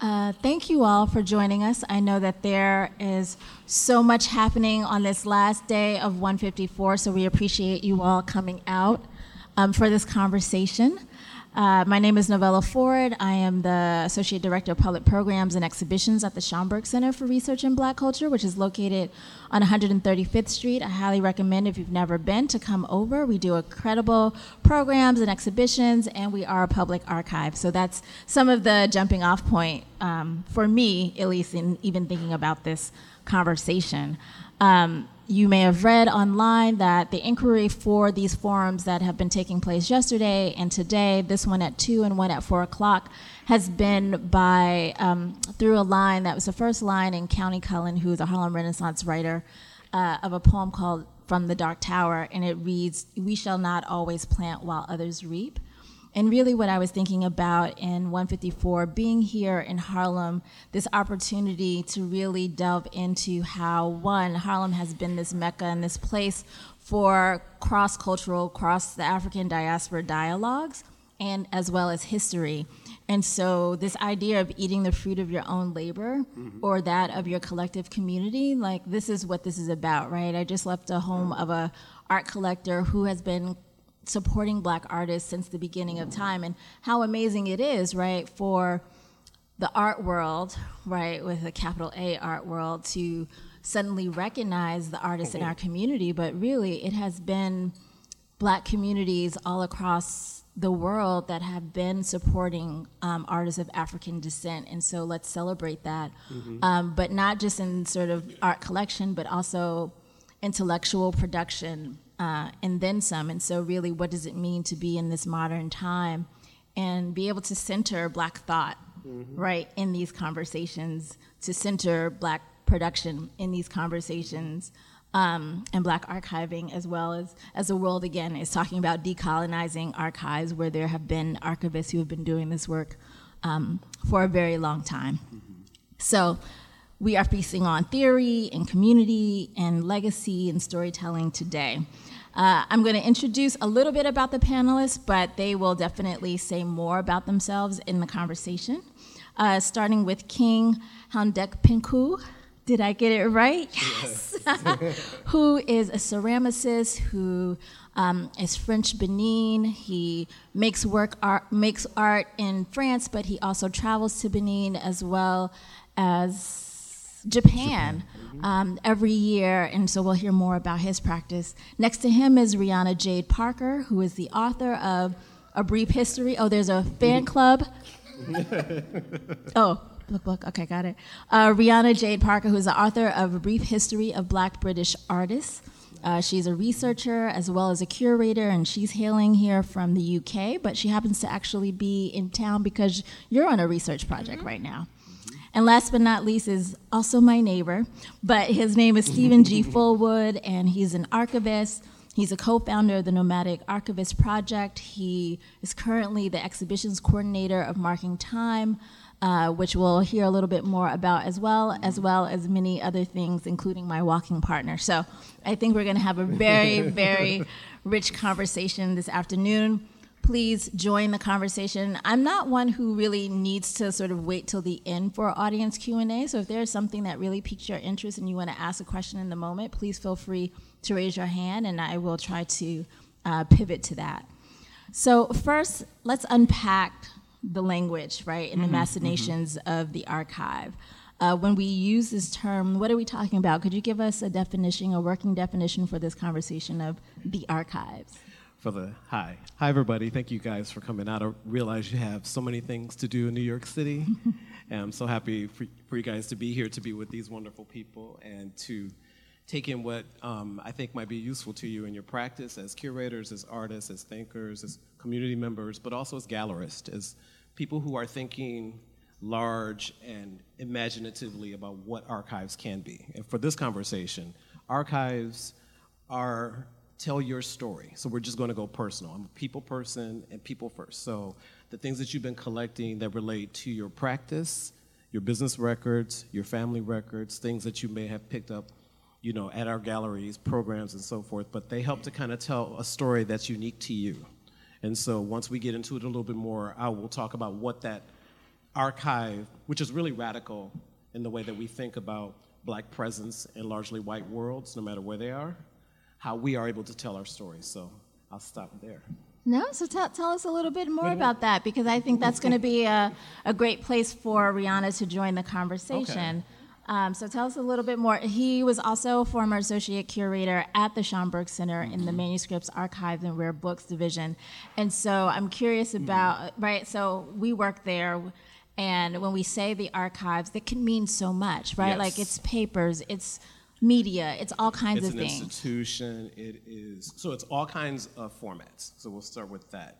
Uh, thank you all for joining us. I know that there is so much happening on this last day of 154, so we appreciate you all coming out um, for this conversation. Uh, my name is Novella Ford. I am the Associate Director of Public Programs and Exhibitions at the Schomburg Center for Research in Black Culture, which is located on 135th Street. I highly recommend if you've never been to come over. We do incredible programs and exhibitions, and we are a public archive. So that's some of the jumping off point um, for me, at least, in even thinking about this conversation. Um, you may have read online that the inquiry for these forums that have been taking place yesterday and today, this one at 2 and one at 4 o'clock, has been by um, through a line that was the first line in Countee Cullen, who's a Harlem Renaissance writer, uh, of a poem called From the Dark Tower, and it reads, We shall not always plant while others reap. And really, what I was thinking about in 154, being here in Harlem, this opportunity to really delve into how, one, Harlem has been this mecca and this place for cross cultural, cross the African diaspora dialogues, and as well as history. And so, this idea of eating the fruit of your own labor mm-hmm. or that of your collective community, like this is what this is about, right? I just left a home of a art collector who has been supporting black artists since the beginning of time and how amazing it is, right, for the art world, right, with a capital A art world to suddenly recognize the artists in our community, but really it has been black communities all across the world that have been supporting um, artists of African descent. And so let's celebrate that. Mm-hmm. Um, but not just in sort of art collection, but also intellectual production, uh, and then some. And so, really, what does it mean to be in this modern time and be able to center Black thought, mm-hmm. right, in these conversations, to center Black production in these conversations? Um, and black archiving as well as as the world again is talking about decolonizing archives where there have been archivists who have been doing this work um, for a very long time mm-hmm. so we are feasting on theory and community and legacy and storytelling today uh, I'm going to introduce a little bit about the panelists, but they will definitely say more about themselves in the conversation. Uh, starting with King Houndekpinkou. Did I get it right? Yes. who is a ceramicist who um, is French Benin. He makes work art, makes art in France, but he also travels to Benin as well as Japan, Japan. Um, every year, and so we'll hear more about his practice. Next to him is Rianna Jade Parker, who is the author of A Brief History. Oh, there's a fan club. oh, look, look. Okay, got it. Uh, Rianna Jade Parker, who's the author of A Brief History of Black British Artists. Uh, she's a researcher as well as a curator, and she's hailing here from the UK, but she happens to actually be in town because you're on a research project mm-hmm. right now. And last but not least is also my neighbor, but his name is Steven G. Fullwood, and he's an archivist. He's a co founder of the Nomadic Archivist Project. He is currently the exhibitions coordinator of Marking Time, uh, which we'll hear a little bit more about as well, as well as many other things, including my walking partner. So I think we're going to have a very, very rich conversation this afternoon please join the conversation. I'm not one who really needs to sort of wait till the end for audience Q&A. So if there's something that really piques your interest and you want to ask a question in the moment, please feel free to raise your hand and I will try to uh, pivot to that. So first, let's unpack the language, right, and the mm-hmm, machinations mm-hmm. of the archive. Uh, when we use this term, what are we talking about? Could you give us a definition, a working definition for this conversation of the archives? For the hi. Hi, everybody. Thank you guys for coming out. I realize you have so many things to do in New York City. and I'm so happy for, for, you guys to be here, to be with these wonderful people, and to take in what um, I think might be useful to you in your practice as curators, as artists, as thinkers, as community members, but also as gallerists, as people who are thinking large and imaginatively about what archives can be. And for this conversation, archives are tell your story. So we're just going to go personal. I'm a people person and people first. So the things that you've been collecting that relate to your practice, your business records, your family records, things that you may have picked up, you know, at our galleries, programs, and so forth. But they help to kind of tell a story that's unique to you. And so once we get into it a little bit more, I will talk about what that archive, which is really radical in the way that we think about black presence in largely white worlds, no matter where they are, how we are able to tell our stories. So I'll stop there. No, so tell, tell us a little bit more about that because I think that's going to be a, a great place for Rianna to join the conversation. Um, so tell us a little bit more. He was also a former associate curator at the Schomburg Center in the Manuscripts Archives and Rare Books Division. And so I'm curious about, right, so we work there. And when we say the archives, that can mean so much, right? Yes. Like it's papers, it's media, it's all kinds It's of an things. institution. It is so it's all kinds of formats. So we'll start with that.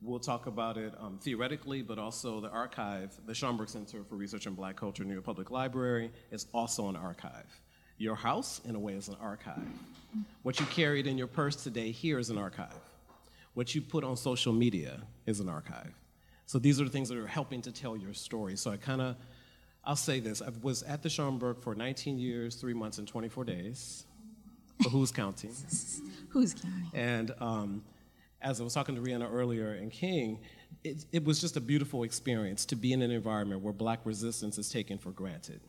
We'll talk about it um, theoretically, but also the archive, the Schomburg Center for Research in Black Culture, New York Public Library, is also an archive. Your house, in a way, is an archive. What you carried in your purse today here is an archive. What you put on social media is an archive. So these are the things that are helping to tell your story. So I kind of, I'll say this: I was at the Schomburg for 19 years, three months, and 24 days. For who's counting? Who's counting? And um, as I was talking to Rianna earlier and King, it, it was just a beautiful experience to be in an environment where black resistance is taken for granted.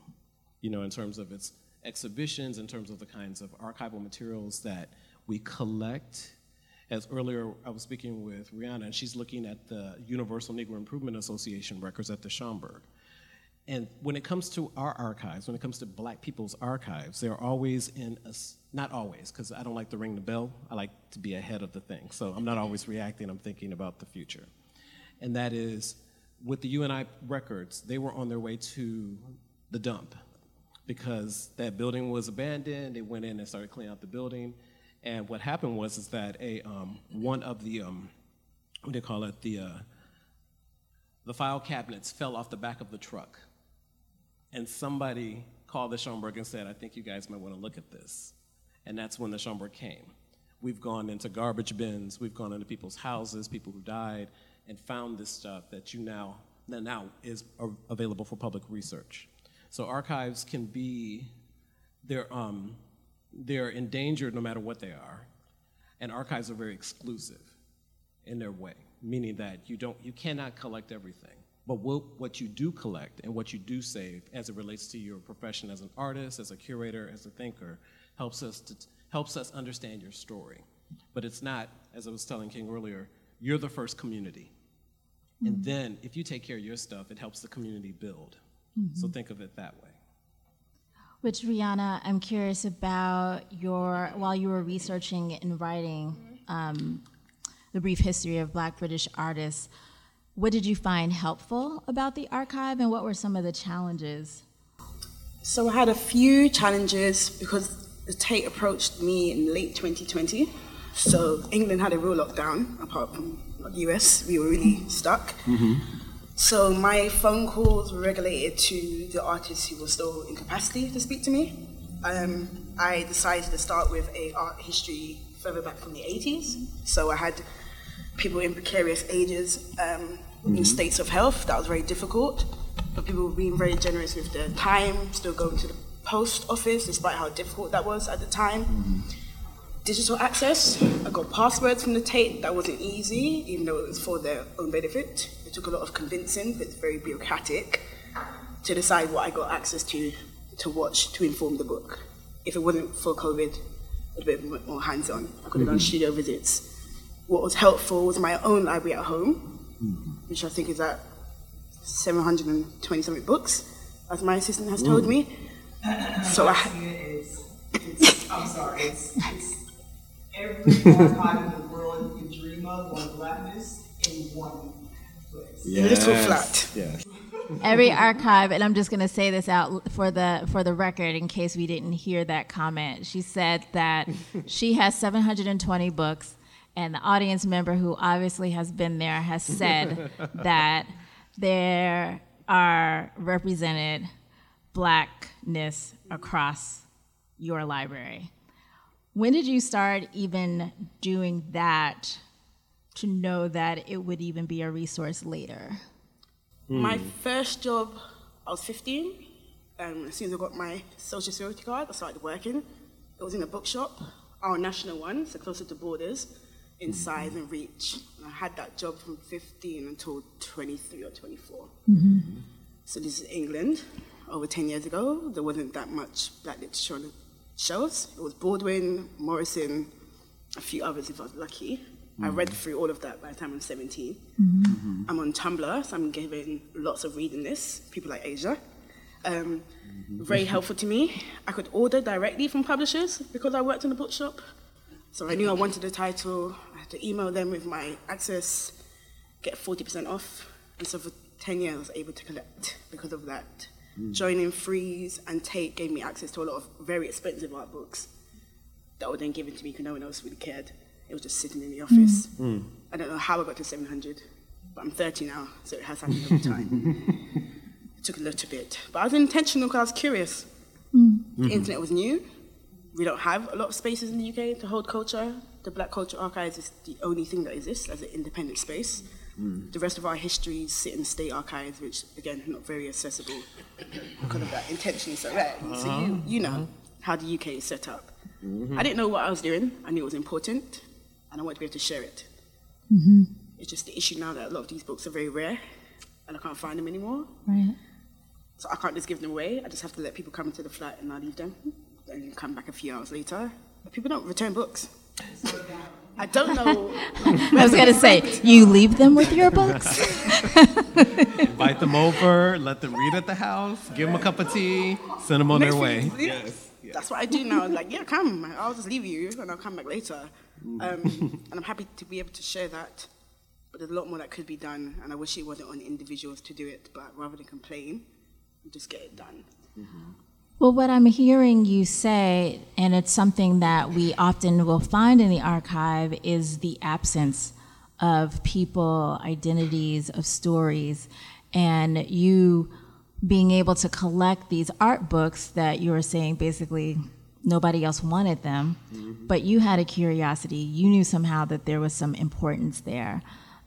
You know, in terms of its exhibitions, in terms of the kinds of archival materials that we collect. As earlier, I was speaking with Rianna, and she's looking at the Universal Negro Improvement Association records at the Schomburg. And when it comes to our archives, when it comes to black people's archives, they're always in a, not always, because I don't like to ring the bell. I like to be ahead of the thing. So I'm not always reacting, I'm thinking about the future. And that is, with the UNI records, they were on their way to the dump because that building was abandoned. They went in and started cleaning out the building. And what happened was is that a, um, one of the, um, what do you call it, the, uh, the file cabinets fell off the back of the truck and somebody called the Schomburg and said, I think you guys might want to look at this. And that's when the Schomburg came. We've gone into garbage bins, we've gone into people's houses, people who died, and found this stuff that you now, that now is available for public research. So archives can be, they're, um, they're endangered no matter what they are, and archives are very exclusive in their way, meaning that you don't, you cannot collect everything. But what, what you do collect and what you do save, as it relates to your profession as an artist, as a curator, as a thinker, helps us to, helps us understand your story. But it's not, as I was telling King earlier, you're the first community. And then if you take care of your stuff, it helps the community build. So think of it that way. Which Rianna, I'm curious about your while you were researching and writing um, the brief history of Black British artists. What did you find helpful about the archive, and what were some of the challenges? So I had a few challenges because the Tate approached me in late 2020. So England had a real lockdown, apart from the US, we were really stuck. So my phone calls were regulated to the artists who were still in capacity to speak to me. Um, I decided to start with a art history further back from the 80s. So I had people in precarious ages, um, in mm-hmm. states of health. That was very difficult. But people were being very generous with their time, still going to the post office, despite how difficult that was at the time. Mm-hmm. Digital access. I got passwords from the Tate. That wasn't easy, even though it was for their own benefit. It took a lot of convincing, but it's very bureaucratic to decide what I got access to to watch to inform the book. If it wasn't for COVID, a bit more hands-on. I could have done mm-hmm. studio visits. What was helpful was my own library at home, which I think is at 720 something books, as my assistant has told me. Mm. So I, ha- is, it's, I'm sorry, it's, it's every archive in the world you dream of on blackness in one place. Little flat. Yeah. Every archive, and I'm just going to say this out for the for the record in case we didn't hear that comment. She said that she has 720 books, and the audience member who obviously has been there has said that there are represented blackness across your library. When did you start even doing that to know that it would even be a resource later? My first job, I was 15. Um, as soon as I got my social security card, I started working. It was in a bookshop, our national one, so closer to borders. In size and reach. And I had that job from 15 until 23 or 24. Mm-hmm. So this is England. Over 10 years ago, there wasn't that much black literature on the shelves. It was Baldwin, Morrison, a few others if I was lucky. I mm-hmm. read through all of that by the time I'm 17. Mm-hmm. I'm on Tumblr, so I'm giving lots of reading this. People like Asia. Um, very helpful to me. I could order directly from publishers because I worked in a bookshop. So I knew I wanted a title. I had to email them with my access, get 40% off. And so for 10 years, I was able to collect because of that. Mm. Joining Frieze and Tate gave me access to a lot of very expensive art books that were then given to me because no one else really cared. It was just sitting in the mm. office. Mm. I don't know how I got to 700, but I'm 30 now, so it has happened over time. it took a little bit, but I was intentional because I was curious. The mm-hmm. internet was new. We don't have a lot of spaces in the UK to hold culture. The Black Culture Archives is the only thing that exists as an independent space. Mm. The rest of our histories sit in state archives, which again, are not very accessible because of that intentionally so rare. So you, uh-huh. you know uh-huh. how the UK is set up. Mm-hmm. I didn't know what I was doing. I knew it was important, and I wanted to be able to share it. Mm-hmm. It's just the issue now that a lot of these books are very rare, and I can't find them anymore. Right. So I can't just give them away. I just have to let people come into the flat and I leave them, and come back a few hours later. But people don't return books. I don't know. I was going to say, you leave them with your books? Invite them over, let them read at the house, give them a cup of tea, send them on their way. Yes. yes. That's what I do now. Like, yeah, come. I'll just leave you and I'll come back later. Um, and I'm happy to be able to share that. But there's a lot more that could be done, and I wish it wasn't on individuals to do it. But rather than complain, we just get it done. Well, what I'm hearing you say, and it's something that we often will find in the archive, is the absence of people, identities, of stories, and you being able to collect these art books that you were saying basically nobody else wanted them, but you had a curiosity. You knew somehow that there was some importance there.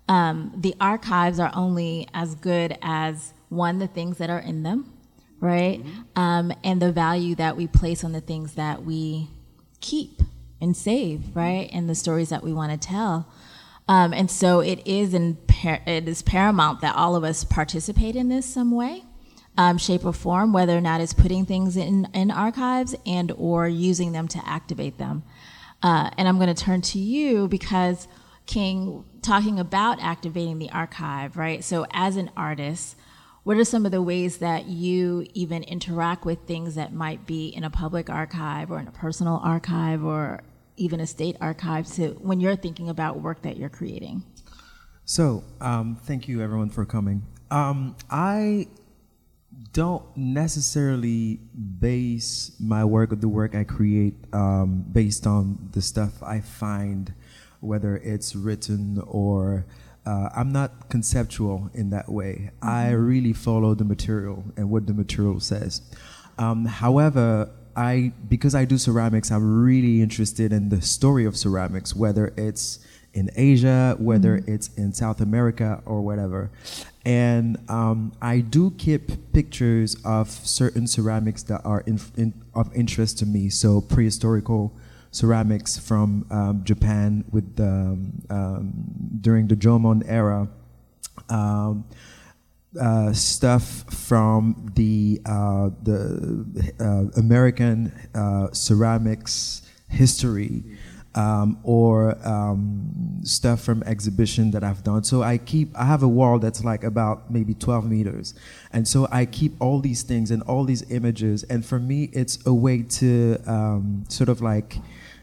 Um, the archives are only as good as one, the things that are in them, right? Um, and the value that we place on the things that we keep and save, right? And the stories that we want to tell. Um, and so it is in par- it is paramount that all of us participate in this some way, um, shape or form, whether or not it's putting things in, in archives and or using them to activate them. Uh, and I'm going to turn to you because King, talking about activating the archive, right? So as an artist, what are some of the ways that you even interact with things that might be in a public archive or in a personal archive or even a state archive to when you're thinking about work that you're creating? So, um, thank you everyone for coming. Um, I don't necessarily base my work or the work I create um, based on the stuff I find, whether it's written or uh, I'm not conceptual in that way. I really follow the material and what the material says. Um, however, I because I do ceramics, I'm really interested in the story of ceramics, whether it's in Asia, whether it's in South America or whatever. And um, I do keep pictures of certain ceramics that are in, in, of interest to me. So prehistorical ceramics from um, Japan with the, um, during the Jomon era. Um, uh, stuff from the uh, the uh, American uh, ceramics history, um, or um, stuff from exhibition that I've done. So I keep I have a wall that's like about maybe 12 meters, and so I keep all these things and all these images. And for me, it's a way to um, sort of like,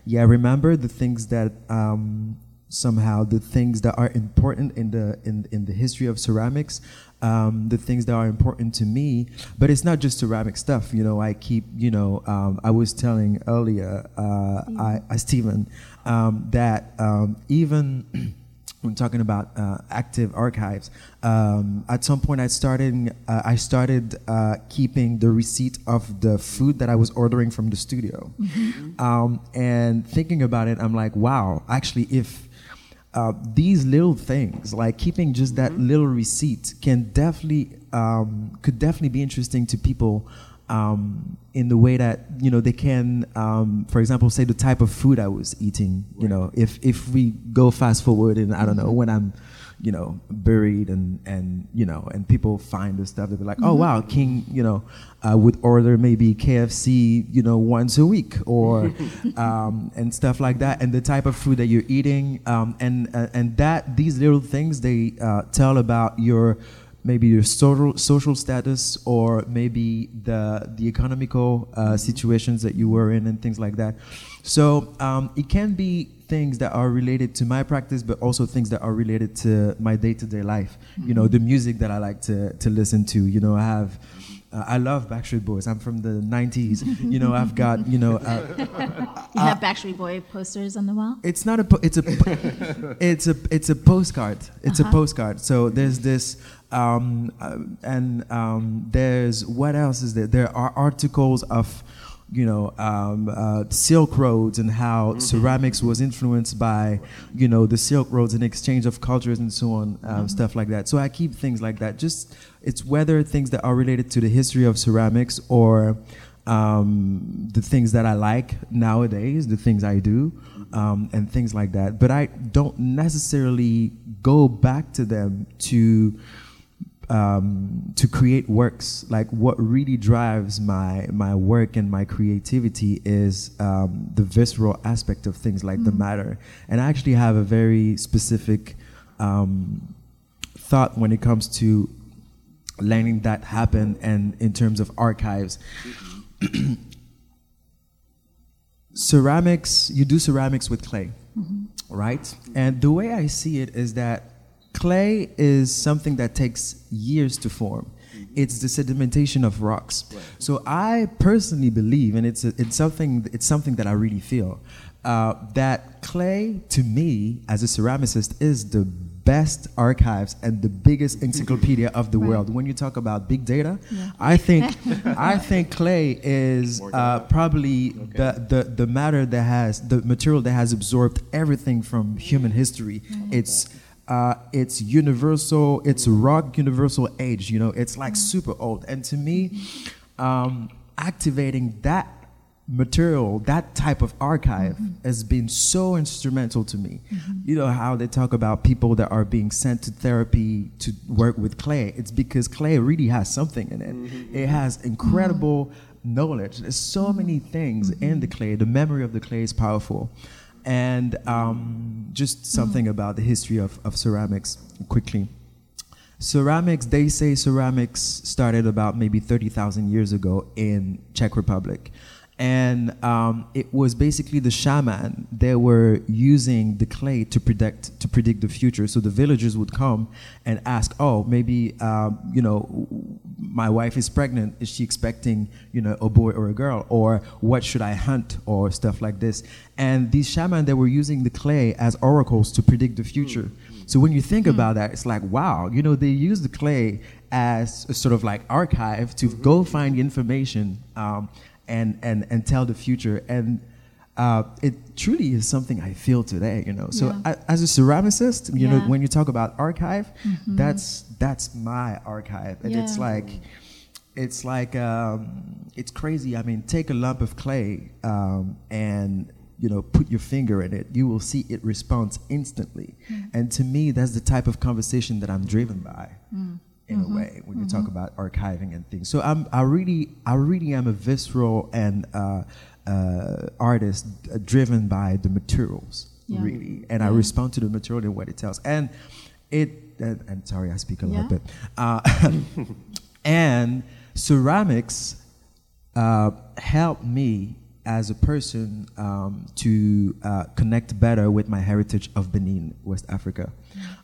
yeah, remember the things that um, somehow the things that are important in the in, in the history of ceramics um, the things that are important to me but it's not just ceramic stuff you know i keep you know um, i was telling earlier uh, I, I steven um, that um, even when talking about uh, active archives, um, at some point I started uh, I started uh, keeping the receipt of the food that I was ordering from the studio, um, and thinking about it, I'm like, wow, actually, if uh, these little things, like keeping just that little receipt, can definitely um, could definitely be interesting to people um, in the way that you know they can, um, for example, say the type of food I was eating. You know, if if we go fast forward and I don't know when I'm you know, buried and, and, you know, and people find this stuff, they'll be like, oh, wow, King, you know, uh, would order maybe KFC, you know, once a week or, um, and stuff like that. And the type of food that you're eating. Um, and, uh, and that, these little things, they uh, tell about your, maybe your social, social status or maybe the, the economical uh, situations that you were in and things like that. So um, it can be things that are related to my practice, but also things that are related to my day-to-day life. You know, the music that I like to, to listen to. You know, I have, uh, I love Backstreet Boys. I'm from the '90s. You know, I've got, you know, uh, You have Backstreet Boy posters on the wall? it's not a, po- it's a, po- it's a, it's a postcard. It's a postcard. So there's this, um, uh, and um, there's what else is there? There are articles of you know, um, uh, Silk Roads and how ceramics was influenced by, you know, the Silk Roads and exchange of cultures and so on, um, stuff like that. So I keep things like that. Just it's whether things that are related to the history of ceramics or um, the things that I like nowadays, the things I do, um, and things like that. But I don't necessarily go back to them to um, to create works. Like what really drives my my work and my creativity is um, the visceral aspect of things, like the matter. And I actually have a very specific um, thought when it comes to letting that happen, and in terms of archives. ceramics, you do ceramics with clay, right? And the way I see it is that clay is something that takes years to form. It's the sedimentation of rocks. So I personally believe, and it's a, it's something it's something that I really feel, uh, that clay to me as a ceramicist is the best archives and the biggest encyclopedia of the world. When you talk about big data, I think I think clay is uh, probably the, the the matter that has the material that has absorbed everything from human history. It's uh, it's universal. It's rock universal age. You know, it's like super old. And to me, um, activating that material, that type of archive, has been so instrumental to me. You know how they talk about people that are being sent to therapy to work with clay. It's because clay really has something in it. It has incredible knowledge. There's so many things in the clay. The memory of the clay is powerful. And um, just something about the history of, of ceramics quickly. Ceramics, they say ceramics started about maybe 30,000 years ago in Czech Republic. And um, it was basically the shaman. They were using the clay to predict to predict the future. So the villagers would come and ask, "Oh, maybe um, you know, my wife is pregnant. Is she expecting you know a boy or a girl? Or what should I hunt or stuff like this?" And these shaman, they were using the clay as oracles to predict the future. So when you think about that, it's like, wow, you know, they use the clay as a sort of like archive to go find information um, and, and, and tell the future. And uh, it truly is something I feel today, you know. So Yeah. a- as a ceramicist, you know, when you talk about archive, that's that's my archive, and it's like it's like um, it's crazy. I mean, take a lump of clay um, and you know put your finger in it. You will see it responds instantly. And to me, that's the type of conversation that I'm driven by. In a way, when you talk about archiving and things, so I'm I really I really am a visceral and uh, uh, artist driven by the materials, Yeah. really, and I respond to the material and what it tells. And it, and, and sorry, I speak a Yeah. little bit. Uh, and ceramics uh, helped me as a person um, to uh, connect better with my heritage of Benin, West Africa,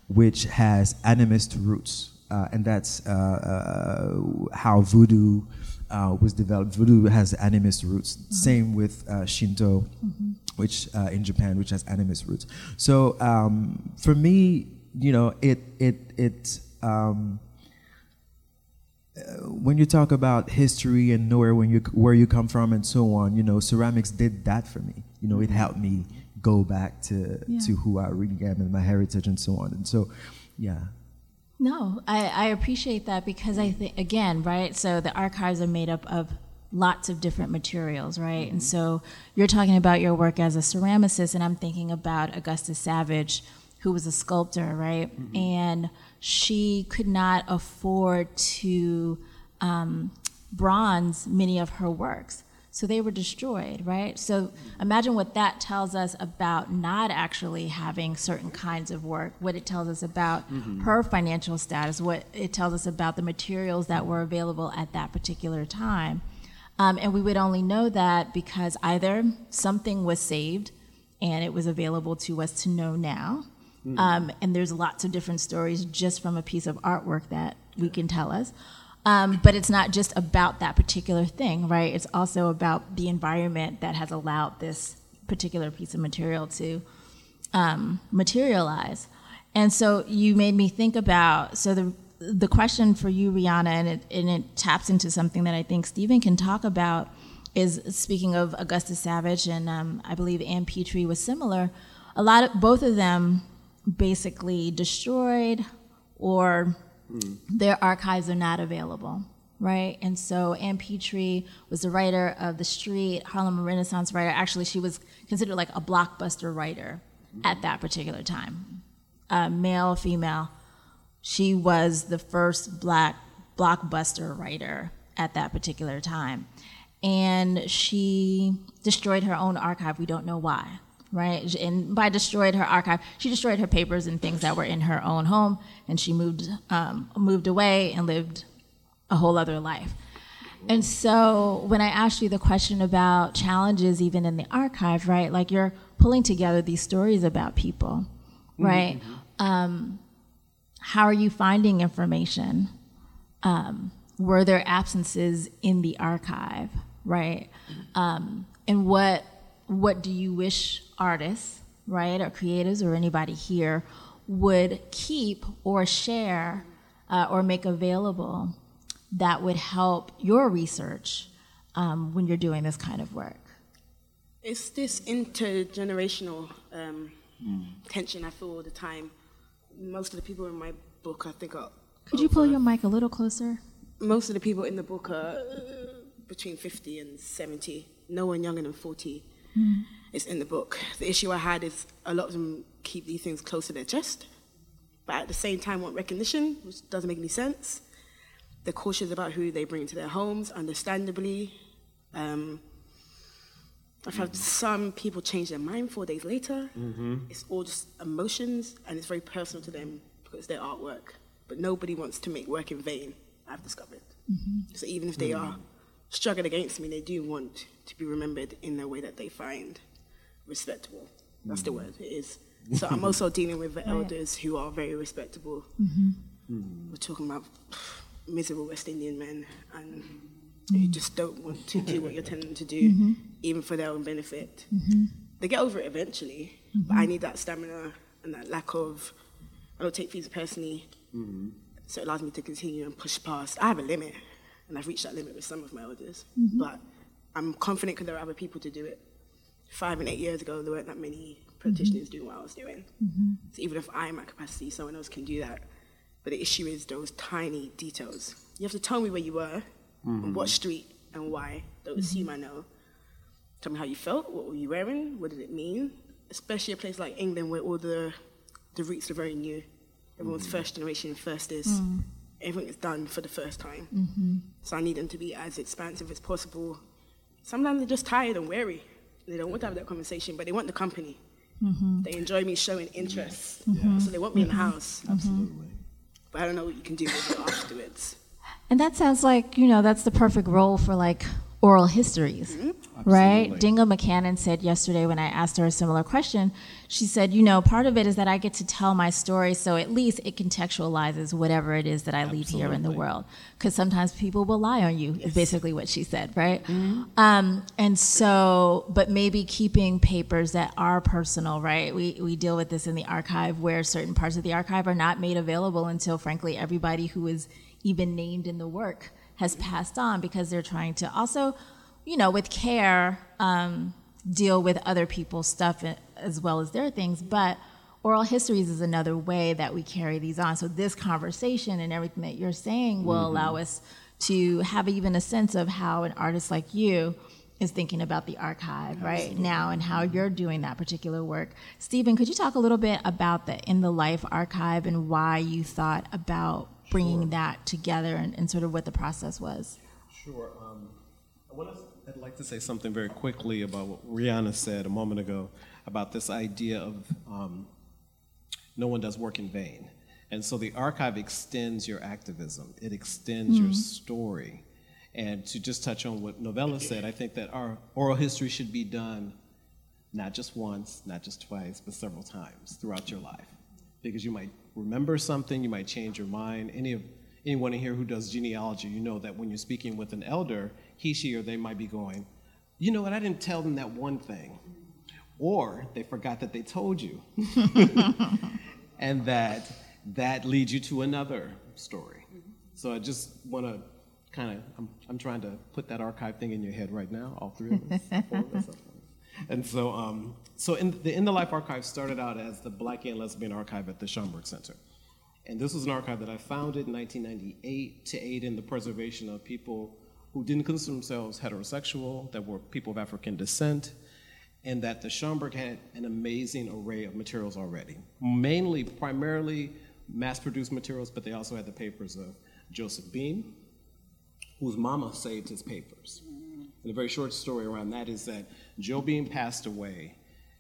which has animist roots. Uh, and that's uh, uh, how voodoo uh, was developed. Voodoo has animist roots. Same with uh, Shinto, which uh, in Japan, which has animist roots. So um, for me, you know, it it it. Um, when you talk about history and where when you where you come from and so on, you know, ceramics did that for me. You know, it helped me go back to Yeah. to who I really am and my heritage and so on. And so, yeah. No, I, I appreciate that because I think, again, right? So the archives are made up of lots of different materials, right? And so you're talking about your work as a ceramicist, and I'm thinking about Augusta Savage, who was a sculptor, right? And she could not afford to um, bronze many of her works. So they were destroyed, right? So imagine what that tells us about not actually having certain kinds of work, what it tells us about her financial status, what it tells us about the materials that were available at that particular time. Um, and we would only know that because either something was saved and it was available to us to know now. Um, and there's lots of different stories just from a piece of artwork that we can tell us. Um, but it's not just about that particular thing, right? It's also about the environment that has allowed this particular piece of material to um, materialize. And so you made me think about so the the question for you, Rianna, and it and it taps into something that I think Steven can talk about is speaking of Augusta Savage and um, I believe Ann Petry was similar. A lot of both of them basically destroyed or their archives are not available, right? And so Ann Petry was the writer of The Street, Harlem Renaissance writer. Actually, she was considered like a blockbuster writer at that particular time, uh, male, female. She was the first black blockbuster writer at that particular time. And she destroyed her own archive. We don't know why, right? And by destroyed her archive, she destroyed her papers and things that were in her own home, and she moved um, moved away and lived a whole other life. And so when I asked you the question about challenges even in the archive, right? Like you're pulling together these stories about people, right? Um, how are you finding information? Um, were there absences in the archive, right? Um, and what what do you wish artists, right, or creatives, or anybody here would keep or share uh, or make available that would help your research um, when you're doing this kind of work? It's this intergenerational um, tension I feel all the time. Most of the people in my book, I think, are Could you pull your mic a little closer? most of the people in the book are uh, between 50 and 70. No one younger than 40 is in the book. The issue I had is a lot of them keep these things close to their chest, but at the same time want recognition, which doesn't make any sense. They're cautious about who they bring into their homes, understandably. Um, I've had some people change their mind four days later. Mm-hmm. It's all just emotions, and it's very personal to them because it's their artwork. But nobody wants to make work in vain, I've discovered. Mm-hmm. So even if they mm-hmm. are struggling against me, they do want to be remembered in a way that they find respectable. That's the mm. word, it is. So I'm also dealing with the oh, elders who are very respectable. Mm-hmm. Mm. We're talking about miserable West Indian men and who mm-hmm. just don't want to do what you're telling them to do, mm-hmm. even for their own benefit. They get over it eventually, but I need that stamina and that lack of. I don't take things personally, so it allows me to continue and push past. I have a limit, and I've reached that limit with some of my elders, mm-hmm. but I'm confident because there are other people to do it. Five and eight years ago, there weren't that many mm-hmm. practitioners doing what I was doing. Mm-hmm. So even if I'm at capacity, someone else can do that. But the issue is those tiny details. You have to tell me where you were, on what street, and why. Don't assume I know. Tell me how you felt. What were you wearing? What did it mean? Especially a place like England where all the the roots are very new. Everyone's first generation, first this. Mm. Everything is done for the first time. Mm-hmm. So I need them to be as expansive as possible. Sometimes they're just tired and weary. They don't want to have that conversation, but they want the company. Mm-hmm. They enjoy me showing interest. Mm-hmm. So they want me in the house. Absolutely. But I don't know what you can do with it afterwards. And that sounds like, you know, that's the perfect role for like oral histories, right? Dindga McCannon said yesterday when I asked her a similar question, she said, you know, part of it is that I get to tell my story, so at least it contextualizes whatever it is that I leave here in the world. Because sometimes people will lie on you, is basically what she said, right? Um, and so, but maybe keeping papers that are personal, right? We, we deal with this in the archive where certain parts of the archive are not made available until, frankly, everybody who is even named in the work has passed on because they're trying to also, you know, with care, um, deal with other people's stuff uh, as well as their things, but oral histories is another way that we carry these on. So this conversation and everything that you're saying will Mm-hmm. allow us to have even a sense of how an artist like you is thinking about the archive right now and how you're doing that particular work. Steven, could you talk a little bit about the In the Life archive and why you thought about bringing that together and, and sort of what the process was? Sure. Um, I I'd like to say something very quickly about what Rianna said a moment ago about this idea of um, no one does work in vain. And so the archive extends your activism, it extends your story. And to just touch on what Novella said, I think that our oral history should be done not just once, not just twice, but several times throughout your life. Because you might remember something, you might change your mind. Any of anyone in here who does genealogy, you know that when you're speaking with an elder, he, she, or they might be going, you know what, I didn't tell them that one thing. Or they forgot that they told you. and that that leads you to another story. So I just want to kind of, I'm, I'm trying to put that archive thing in your head right now, all three of us, four of us. And so, um, so in, the In the Life Archive started out as the Black and Lesbian Archive at the Schomburg Center. And this was an archive that I founded in 1998 to aid in the preservation of people who didn't consider themselves heterosexual, that were people of African descent, and that the Schomburg had an amazing array of materials already. Mainly, primarily mass-produced materials, but they also had the papers of Joseph Beam, whose mama saved his papers. And a very short story around that is that Joe Beam passed away,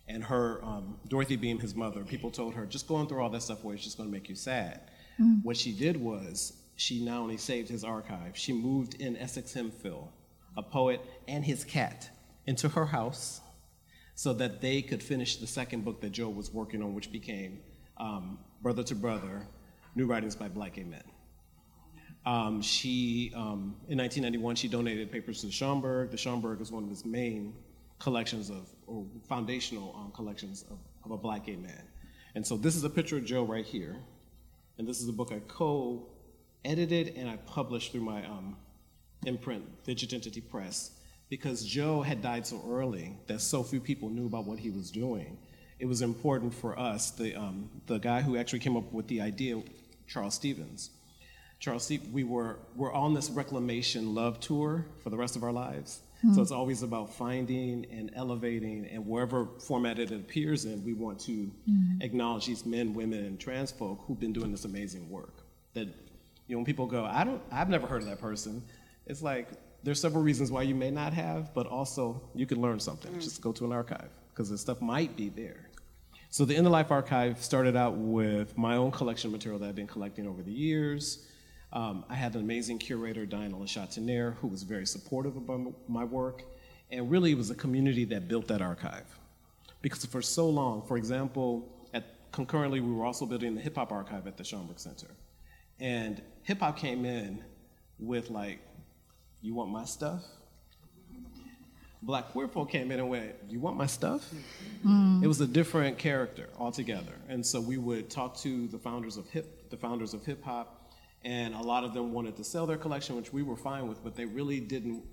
and her, um, Dorothy Beam, his mother, people told her, just going through all that stuff away, it's just gonna make you sad. What she did was, she not only saved his archive, she moved in Essex Hemphill, a poet, and his cat into her house so that they could finish the second book that Joe was working on, which became um, Brother to Brother, New Writings by Black Gay Men. Um, she, um, in 1991, she donated papers to Schomburg. The Schomburg is one of his main collections of, or foundational um, collections of, of a black gay man. And so this is a picture of Joe right here. And this is a book I co-edited and I published through my um, imprint, Vintage Entity Press, because Joe had died so early that so few people knew about what he was doing. It was important for us, the, um, the guy who actually came up with the idea, Charles Stephens, Charles, we were we're on this reclamation love tour for the rest of our lives. So it's always about finding and elevating, and wherever format it appears in, we want to acknowledge these men, women, and trans folk who've been doing this amazing work. That you know, when people go, I don't, I've never heard of that person. It's like there's several reasons why you may not have, but also you can learn something. Just go to an archive because the stuff might be there. So the In the Life Archive started out with my own collection of material that I've been collecting over the years. Um, I had an amazing curator, Diana Lachatanere, who was very supportive of my- my work, and really it was a community that built that archive. Because for so long, for example, at, concurrently we were also building the hip hop archive at the Schomburg Center. And hip hop came in with like, you want my stuff? Black queer folk came in and went, You want my stuff? Mm. It was a different character altogether. And so we would talk to the founders of hip the founders of hip hop, and a lot of them wanted to sell their collection, which we were fine with, but they really didn't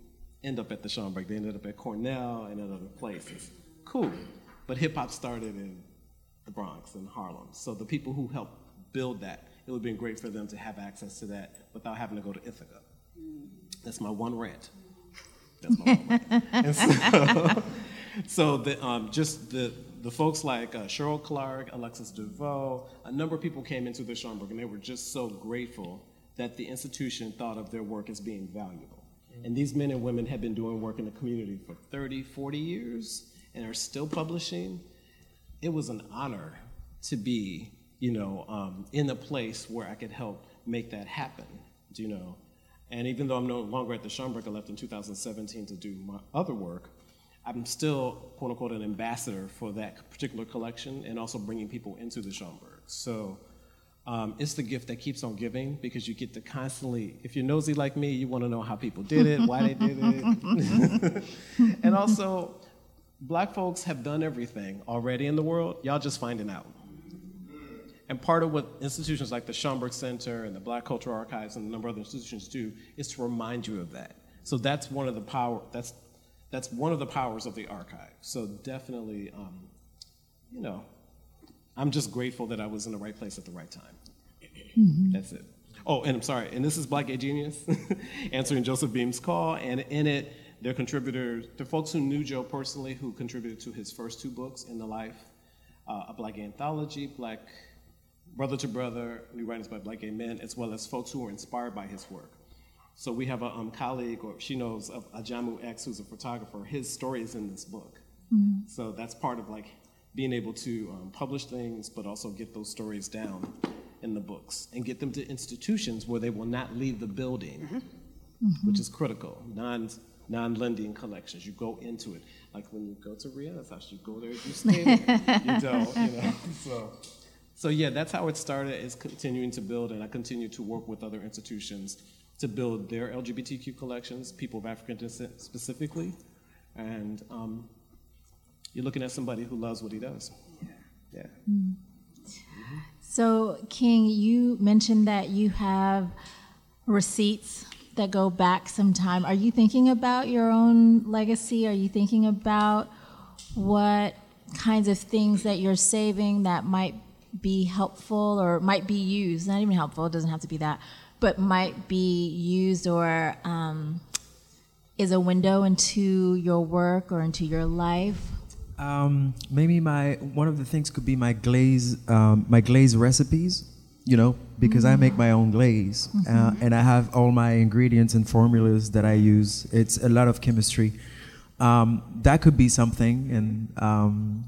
end up at the Schomburg. They ended up at Cornell and at other places. Cool. But hip hop started in the Bronx and Harlem. So the people who helped build that, it would have been great for them to have access to that without having to go to Ithaca. Mm. That's my one rant. That's my one rant. And so, so the, um, just the, the folks like uh, Cheryl Clarke, Alexis De Veaux, a number of people came into the Schomburg and they were just so grateful that the institution thought of their work as being valuable. And these men and women have been doing work in the community for 30, 40 years and are still publishing. It was an honor to be, you know, um, in a place where I could help make that happen, Do you know. And even though I'm no longer at the Schomburg, I left in 2017 to do my other work, I'm still, quote unquote, an ambassador for that particular collection and also bringing people into the Schomburg. So um, it's the gift that keeps on giving because you get to constantly, if you're nosy like me, you want to know how people did it, why they did it. and also, black folks have done everything already in the world, y'all just finding out. And part of what institutions like the Schomburg Center and the Black Cultural Archives and a number of other institutions do is to remind you of that. So that's one of the power, that's, that's one of the powers of the archive. So definitely, um, you know, I'm just grateful that I was in the right place at the right time. That's it. Oh, and I'm sorry, and this is Black Gay Genius, answering Joseph Beam's call, and in it, there are contributors, the folks who knew Joe personally who contributed to his first two books, In the Life, uh, a Black Anthology, Black Brother to Brother, New Writings by Black Gay Men, as well as folks who are inspired by his work. So we have a um, colleague, or she knows of Ajamu X, who's a photographer. His story is in this book. So that's part of like being able to um, publish things, but also get those stories down in the books and get them to institutions where they will not leave the building, which is critical. Non non-lending collections, you go into it. Like when you go to Rianna's house, you go there, you stay there. you don't, you know. So. So yeah, that's how it started. It's continuing to build, and I continue to work with other institutions to build their LGBTQ collections, people of African descent specifically, and um, you're looking at somebody who loves what he does. Yeah. So, King, you mentioned that you have receipts that go back some time. Are you thinking about your own legacy? Are you thinking about what kinds of things that you're saving that might be helpful or might be used? Not even helpful, it doesn't have to be that, but might be used or um, is a window into your work or into your life? Um, maybe my one of the things could be my glaze, um, my glaze recipes. You know, because I make my own glaze, uh, and I have all my ingredients and formulas that I use. It's a lot of chemistry. Um, that could be something, and um,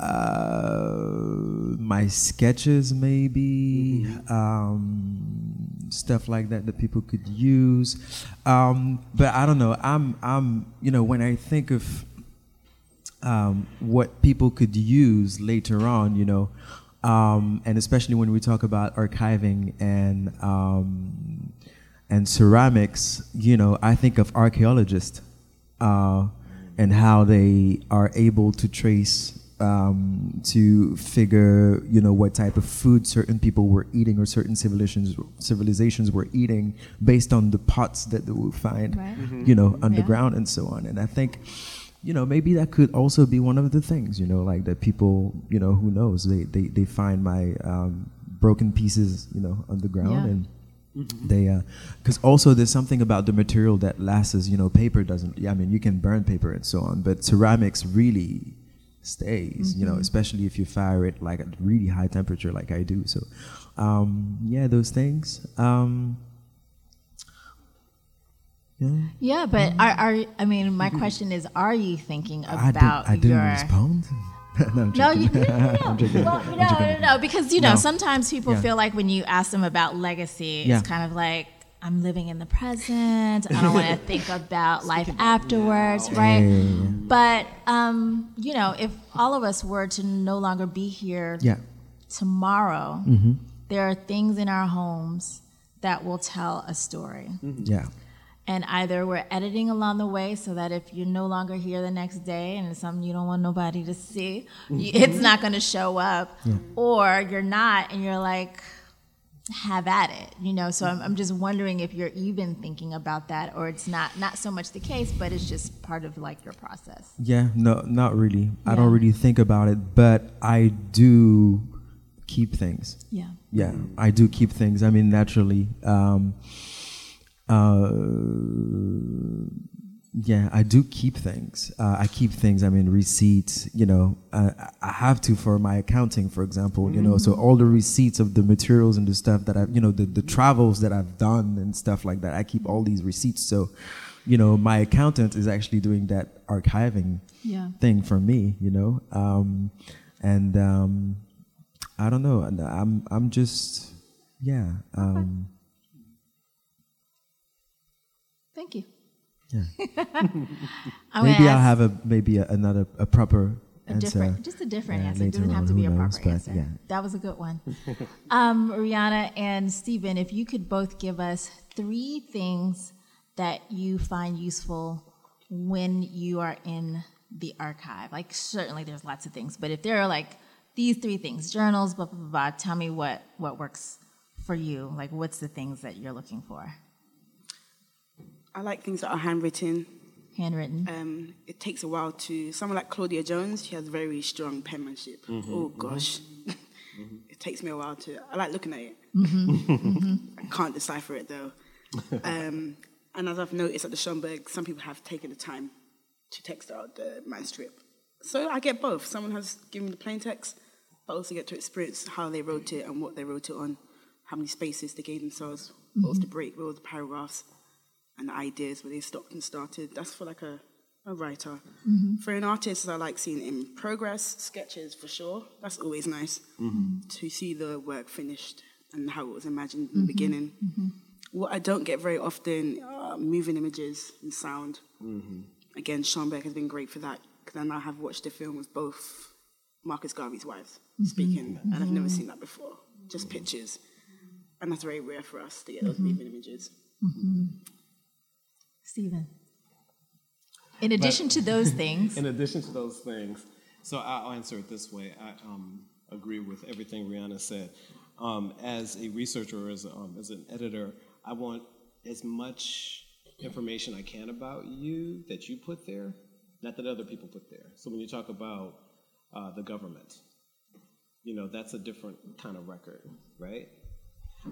uh, my sketches maybe um, stuff like that that people could use. Um, but I don't know. I'm I'm you know when I think of um, what people could use later on, you know, um, and especially when we talk about archiving and um, and ceramics, you know, I think of archaeologists uh, and how they are able to trace um, to figure, you know, what type of food certain people were eating or certain civilizations civilizations were eating based on the pots that they would find, Right. you know, underground and so on. And I think you know, maybe that could also be one of the things, you know, like that people, you know, who knows, they, they, they find my um, broken pieces, you know, on the ground Yeah. and they, because also there's something about the material that lasts, you know, paper doesn't, yeah, I mean, you can burn paper and so on, but ceramics really stays, you know, especially if you fire it like at really high temperature like I do. So, um, yeah, those things. Um, yeah. Yeah, but are, are I mean, my question is, are you thinking I, did, about I didn't your? respond. no, No, you, no, no, no. I'm joking. Well, I'm no, no, no, because you know No. sometimes people Yeah. feel like when you ask them about legacy, Yeah. it's kind of like I'm living in the present. I don't want to think about life afterwards, right? Yeah, yeah, yeah. But um, you know, if all of us were to no longer be here Yeah. tomorrow, Mm-hmm. there are things in our homes that will tell a story. Yeah. And either we're editing along the way so that if you're no longer here the next day and it's something you don't want nobody to see, you, it's not going to show up. Or you're not and you're like, have at it, you know? So I'm, I'm just wondering if you're even thinking about that or it's not, not so much the case, but it's just part of like your process. Yeah, no, not really. I don't really think about it, but I do keep things. Yeah. Yeah, I do keep things. I mean, naturally. Um, uh, yeah, I do keep things. Uh, I keep things. I mean, receipts. You know, uh, I have to for my accounting, for example. You know, so all the receipts of the materials and the stuff that I've, you know, the the travels that I've done and stuff like that. I keep all these receipts. So, you know, my accountant is actually doing that archiving Yeah. thing for me. You know, um, and um, I don't know. and I'm I'm just yeah. Um, Thank you. Yeah. Maybe I'll have a maybe a, another a proper a answer. different, just a different uh, answer. It doesn't have to be a proper but answer. yeah. That was a good one. um, Rianna and Steven, if you could both give us three things that you find useful when you are in the archive. Like certainly there's lots of things, but if there are like these three things, journals, blah blah blah, blah tell me what what works for you. Like what's the things that you're looking for? I like things that are handwritten. handwritten. Um, it takes a while to someone like Claudia Jones. She has very strong penmanship. Mm-hmm. Oh gosh, mm-hmm. it takes me a while to. I like looking at it. Mm-hmm. I can't decipher it though. um, and as I've noticed at the Schomburg, some people have taken the time to text out the manuscript. So I get both. Someone has given me the plain text, but I also get to experience how they wrote it and what they wrote it on, how many spaces they gave themselves, what was the break, what was the paragraphs, and the ideas where they stopped and started. That's for like a, a writer. Mm-hmm. For an artist, I like seeing in progress sketches for sure. That's always nice mm-hmm. to see the work finished and how it was imagined in the mm-hmm. beginning. What I don't get very often are moving images and sound. Again, Schomburg has been great for that because I now have watched the film with both Marcus Garvey's wives speaking, and I've never seen that before. Just pictures, and that's very rare for us to get those moving images. Steven. In addition to those things, In addition to those things, so I'll answer it this way. I um, agree with everything Rianna said. Um, as a researcher, as, um, as an editor, I want as much information I can about you that you put there, not that other people put there. So when you talk about uh, the government, you know, that's a different kind of record, right?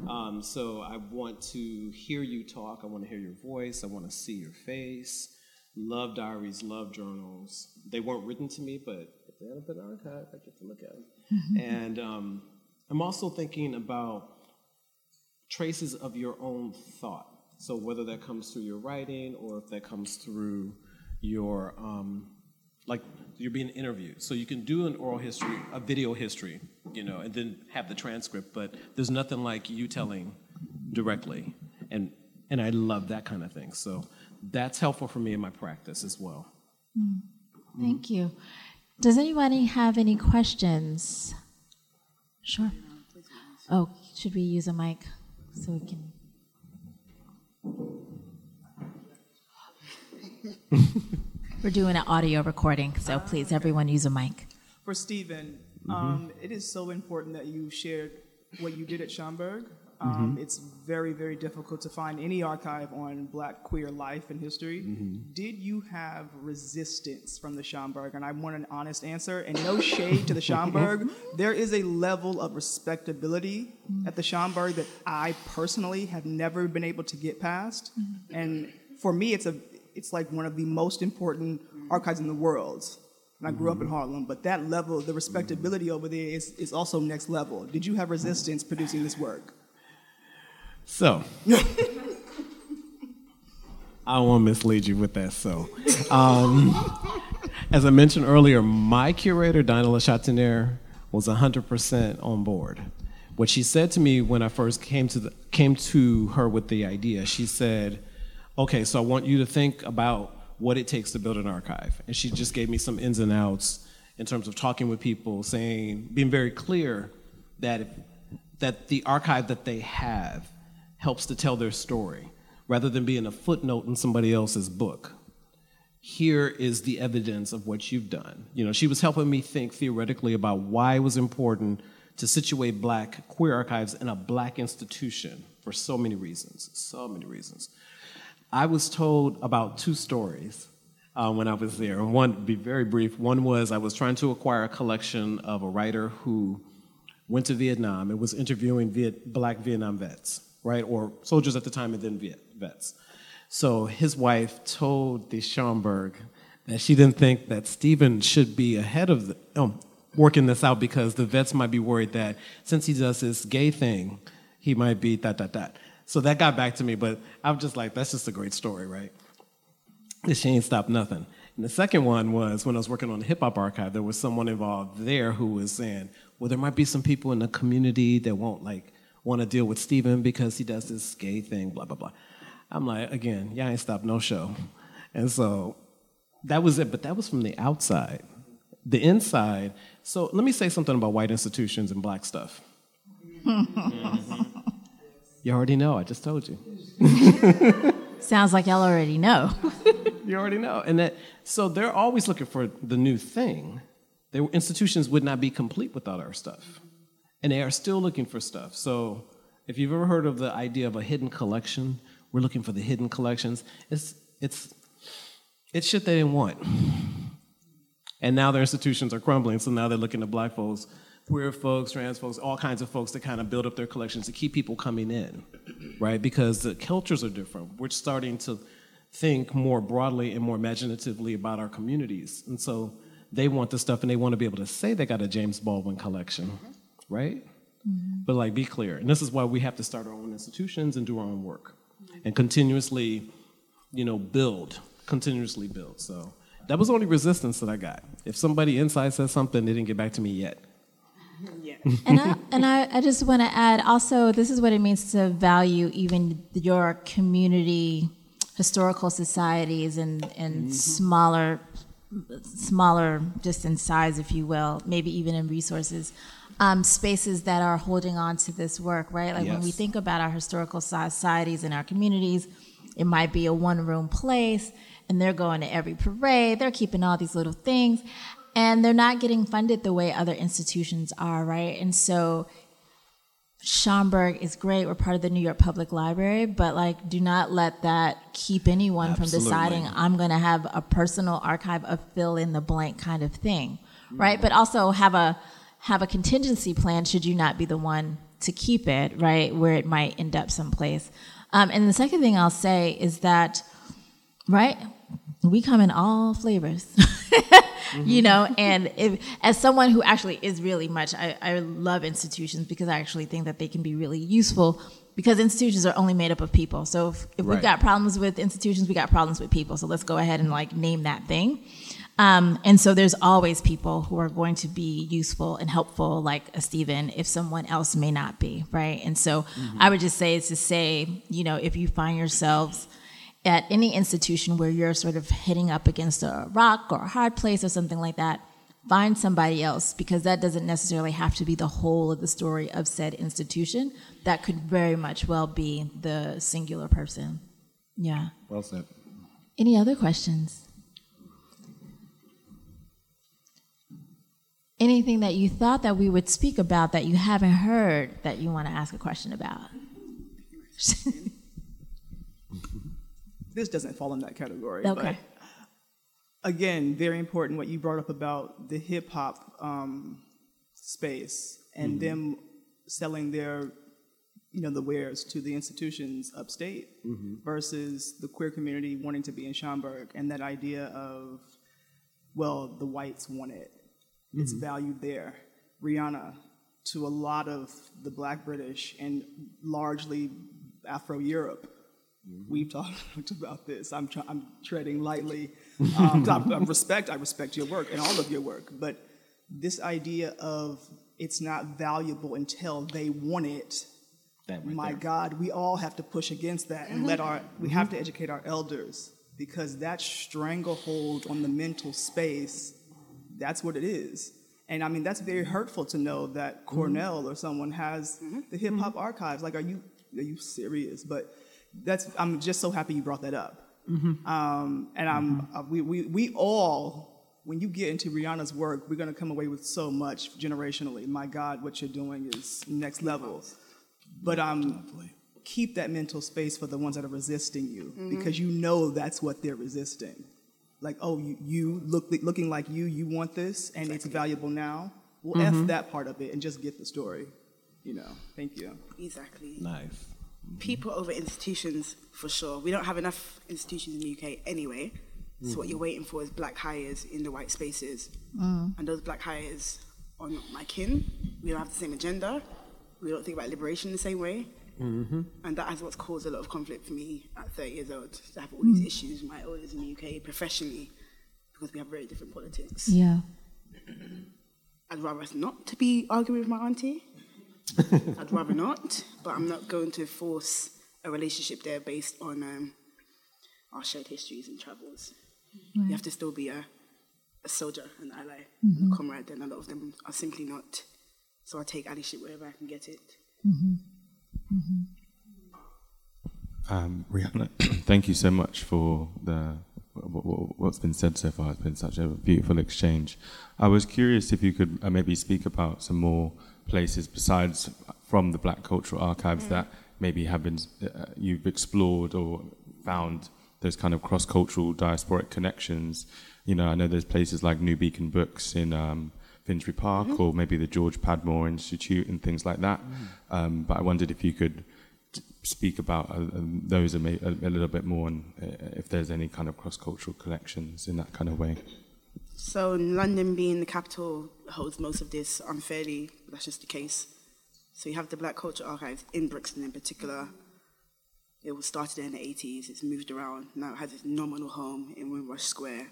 Um, so I want to hear you talk. I want to hear your voice. I want to see your face. Love diaries, love journals. They weren't written to me, but if they haven't been archived, I get to look at them. and um, I'm also thinking about traces of your own thought. So whether that comes through your writing or if that comes through your um, like you're being interviewed. So you can do an oral history, a video history, you know, and then have the transcript. But there's nothing like you telling directly, and and I love that kind of thing. So that's helpful for me in my practice as well. Mm-hmm. thank you. Does anybody have any questions? Sure. Oh, should we use a mic so we can? We're doing an audio recording, so ah, please, everyone, use a mic. For Steven, mm-hmm. um, it is so important that you shared what you did at Schomburg. Mm-hmm. Um, It's very, very difficult to find any archive on Black queer life and history. Mm-hmm. Did you have resistance from the Schomburg? And I want an honest answer. And no shade to the Schomburg. There is a level of respectability at the Schomburg that I personally have never been able to get past. And for me, it's a it's like one of the most important archives in the world. And I grew up in Harlem, but that level, the respectability over there is, is also next level. Did you have resistance producing this work? So, I to mislead you with that. So, um, as I mentioned earlier, my curator, Diana Lachatanere, was 100% on board. What she said to me when I first came to, the, came to her with the idea, she said, Okay, so I want you to think about what it takes to build an archive. And she just gave me some ins and outs in terms of talking with people, saying, being very clear that, if, that the archive that they have helps to tell their story rather than being a footnote in somebody else's book. Here is the evidence of what you've done. You know, she was helping me think theoretically about why it was important to situate black queer archives in a black institution for so many reasons, so many reasons. I was told about two stories uh, when I was there. One, be very brief, one was I was trying to acquire a collection of a writer who went to Vietnam and was interviewing Viet, black Vietnam vets, right? Or soldiers at the time and then Viet, vets. So his wife told the Schomburg that she didn't think that Steven should be ahead of the, um, working this out because the vets might be worried that since he does this gay thing, he might be that, that, that. So that got back to me, but I'm just like, that's just a great story, right? And she ain't stopped nothing. And the second one was when I was working on the hip hop archive, there was someone involved there who was saying, well, there might be some people in the community that won't like want to deal with Steven because he does this gay thing, blah, blah, blah. I'm like, again, y'all ain't stopped no show. And so that was it, but that was from the outside. The inside, so let me say something about white institutions and black stuff. Mm-hmm. You already know, I just told you. Sounds like y'all already know. You already know. And that so they're always looking for the new thing. Their institutions would not be complete without our stuff. And they are still looking for stuff. So if you've ever heard of the idea of a hidden collection, we're looking for the hidden collections. It's it's It's shit they didn't want. And now their institutions are crumbling, so now they're looking to black folks, queer folks, trans folks, all kinds of folks to kind of build up their collections to keep people coming in, right? Because the cultures are different. We're starting to think more broadly and more imaginatively about our communities. And so they want the stuff and they want to be able to say they got a James Baldwin collection, mm-hmm. right? Mm-hmm. But like, be clear. And this is why we have to start our own institutions and do our own work mm-hmm. and continuously, you know, build, continuously build. So that was the only resistance that I got. If somebody inside says something, they didn't get back to me yet. Yeah. and I, and I, I just want to add also, this is what it means to value even your community historical societies and, and smaller, smaller just in size, if you will, maybe even in resources, um, spaces that are holding on to this work, right? Like when we think about our historical societies and our communities, it might be a one room place and they're going to every parade, they're keeping all these little things, and they're not getting funded the way other institutions are, right? And so Schomburg is great. We're part of the New York Public Library, but like, do not let that keep anyone from deciding I'm going to have a personal archive of fill in the blank kind of thing, right? But also have a have a contingency plan should you not be the one to keep it, right? Where it might end up someplace. Um, and the second thing I'll say is that, right? We come in all flavors. you know and if, as someone who actually is really much I, I love institutions because i actually think that they can be really useful because institutions are only made up of people. So if, if we've got problems with institutions we got problems with people. So let's go ahead and like name that thing. Um, and so there's always people who are going to be useful and helpful like a Steven if someone else may not be right? And so i would just say is to say you know if you find yourselves at any institution where you're sort of hitting up against a rock or a hard place or something like that, find somebody else because that doesn't necessarily have to be the whole of the story of said institution. That could very much well be the singular person. Yeah. Well said. Any other questions? Anything that you thought that we would speak about that you haven't heard that you want to ask a question about? This doesn't fall in that category. Okay. But again, very important what you brought up about the hip hop um, space and mm-hmm. them selling their, you know, the wares to the institutions upstate mm-hmm. versus the queer community wanting to be in Schomburg and that idea of, well, the whites want it. It's mm-hmm. valued there. Rianna, to a lot of the black British and largely Afro Europe, Mm-hmm. we've talked about this. I'm, try- I'm treading lightly. Um, 'cause I, I respect, I respect your work and all of your work, but this idea of it's not valuable until they want it. That right My there. God, we all have to push against that and let mm-hmm. our, we mm-hmm. have to educate our elders because that stranglehold on the mental space, that's what it is. And I mean, that's very hurtful to know that Cornell or someone has the hip hop archives. Like, are you, are you serious? But that's, I'm just so happy you brought that up. Um, and I'm, uh, we, we, we all, when you get into Rianna's work, we're going to come away with so much generationally. My God, what you're doing is next level. But um, keep that mental space for the ones that are resisting you because you know that's what they're resisting. Like, oh, you, you look looking like you, you want this, and it's valuable now. Well, f that part of it and just get the story. You know. Thank you. Exactly. Nice. People over institutions, for sure. We don't have enough institutions in the UK anyway. So what you're waiting for is black hires in the white spaces. Mm. And those black hires are not my kin. We don't have the same agenda. We don't think about liberation the same way. Mm-hmm. And that is what's caused a lot of conflict for me at 30 years old, to have all these mm. issues with my elders in the UK professionally, because we have very different politics. Yeah. I'd rather us not to be arguing with my auntie. I'd rather not, but I'm not going to force a relationship there based on um, our shared histories and travels. You have to still be a, a soldier, an ally, and a comrade, and a lot of them are simply not. So I take allyship wherever I can get it. Um, Rianna, thank you so much for the wh- wh- what's been said so far. It's been such a beautiful exchange. I was curious if you could uh, maybe speak about some more places besides from the Black Cultural Archives that maybe have been uh, you've explored or found those kind of cross-cultural diasporic connections. You know, I know there's places like New Beacon Books in um, Finsbury Park, Mm-hmm. or maybe the George Padmore Institute and things like that. Mm. Um, but I wondered if you could t- speak about uh, um, those a, a, a little bit more, and uh, if there's any kind of cross-cultural connections in that kind of way. So London being the capital holds most of this unfairly, but that's just the case. So you have the Black Culture Archives in Brixton in particular. It was started in the 80s, it's moved around, now it has its nominal home in Windrush Square.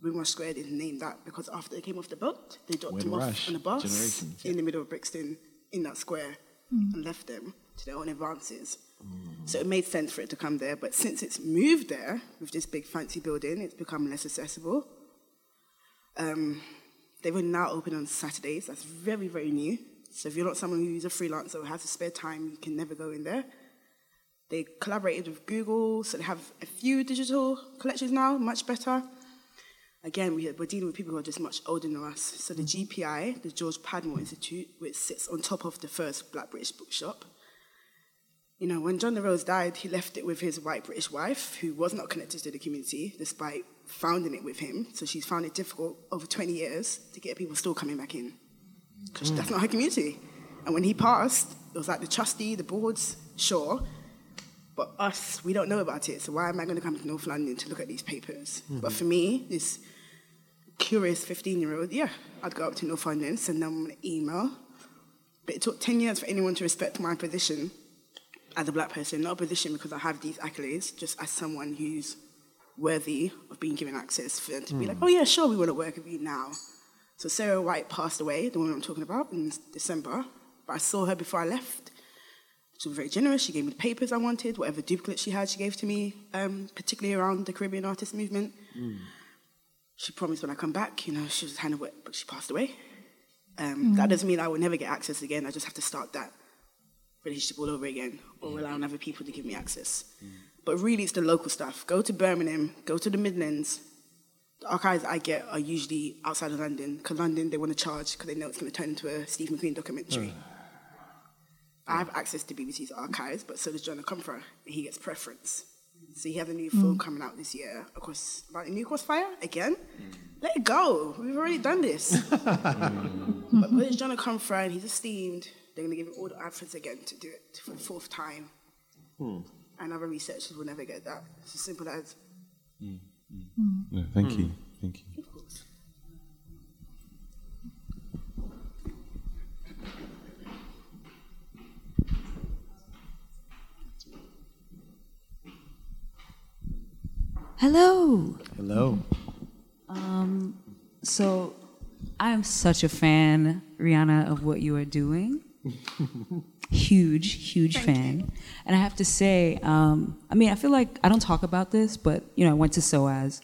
Windrush Square is named that because after they came off the boat, they dropped them off on a bus generations, in the middle of Brixton in that square hmm. and left them to their own advances. Hmm. So it made sense for it to come there, but since it's moved there with this big fancy building, it's become less accessible. Um, they were now open on Saturdays. That's very, very new. So if you're not someone who's a freelancer or has a spare time, you can never go in there. They collaborated with Google, so they have a few digital collections now, much better. Again, we, we're dealing with people who are just much older than us. So the GPI, the George Padmore Institute, which sits on top of the first Black British bookshop, you know, when John La Rose died, he left it with his white British wife, who was not connected to the community, despite founding it with him. So she's found it difficult over 20 years to get people still coming back in. Because that's not her community. And when he passed, it was like the trustee, the boards, sure. But us, we don't know about it. So why am I going to come to North London to look at these papers? Mm-hmm. But for me, this curious 15 year old, yeah, I'd go up to North London, send them an email. But it took 10 years for anyone to respect my position as a black person, not a position because I have these accolades, just as someone who's worthy of being given access for them to be like, oh yeah, sure, we want to work with you now. So Sarah White passed away, the woman I'm talking about, in December. But I saw her before I left. She was very generous. She gave me the papers I wanted, whatever duplicates she had, she gave to me, um, particularly around the Caribbean artist movement. She promised when I come back, you know, she was kind of wet, but she passed away. Um, That doesn't mean I will never get access again. I just have to start that relationship all over again or mm. rely on other people to give me access. Mm. But really, it's the local stuff. Go to Birmingham, go to the Midlands. The archives I get are usually outside of London, because London, they want to charge because they know it's going to turn into a Steve McQueen documentary. Mm. I have access to BBC's archives, but so does John Akomfrah, and he gets preference. So he has a new film coming out this year, of course, about a new crossfire again. Let it go. We've already done this. but because John Akomfrah and he's esteemed, they're going to give him all the access again to do it for the fourth time. Hmm. And other researchers will never get that. It's as simple as. Hmm. No, thank you, hmm. thank you. Of course. Hello. Hello. Um, So, I am such a fan, Rianna, of what you are doing. Huge, huge fan. And I have to say, um, I mean, I feel like I don't talk about this, but you know, I went to SOAS,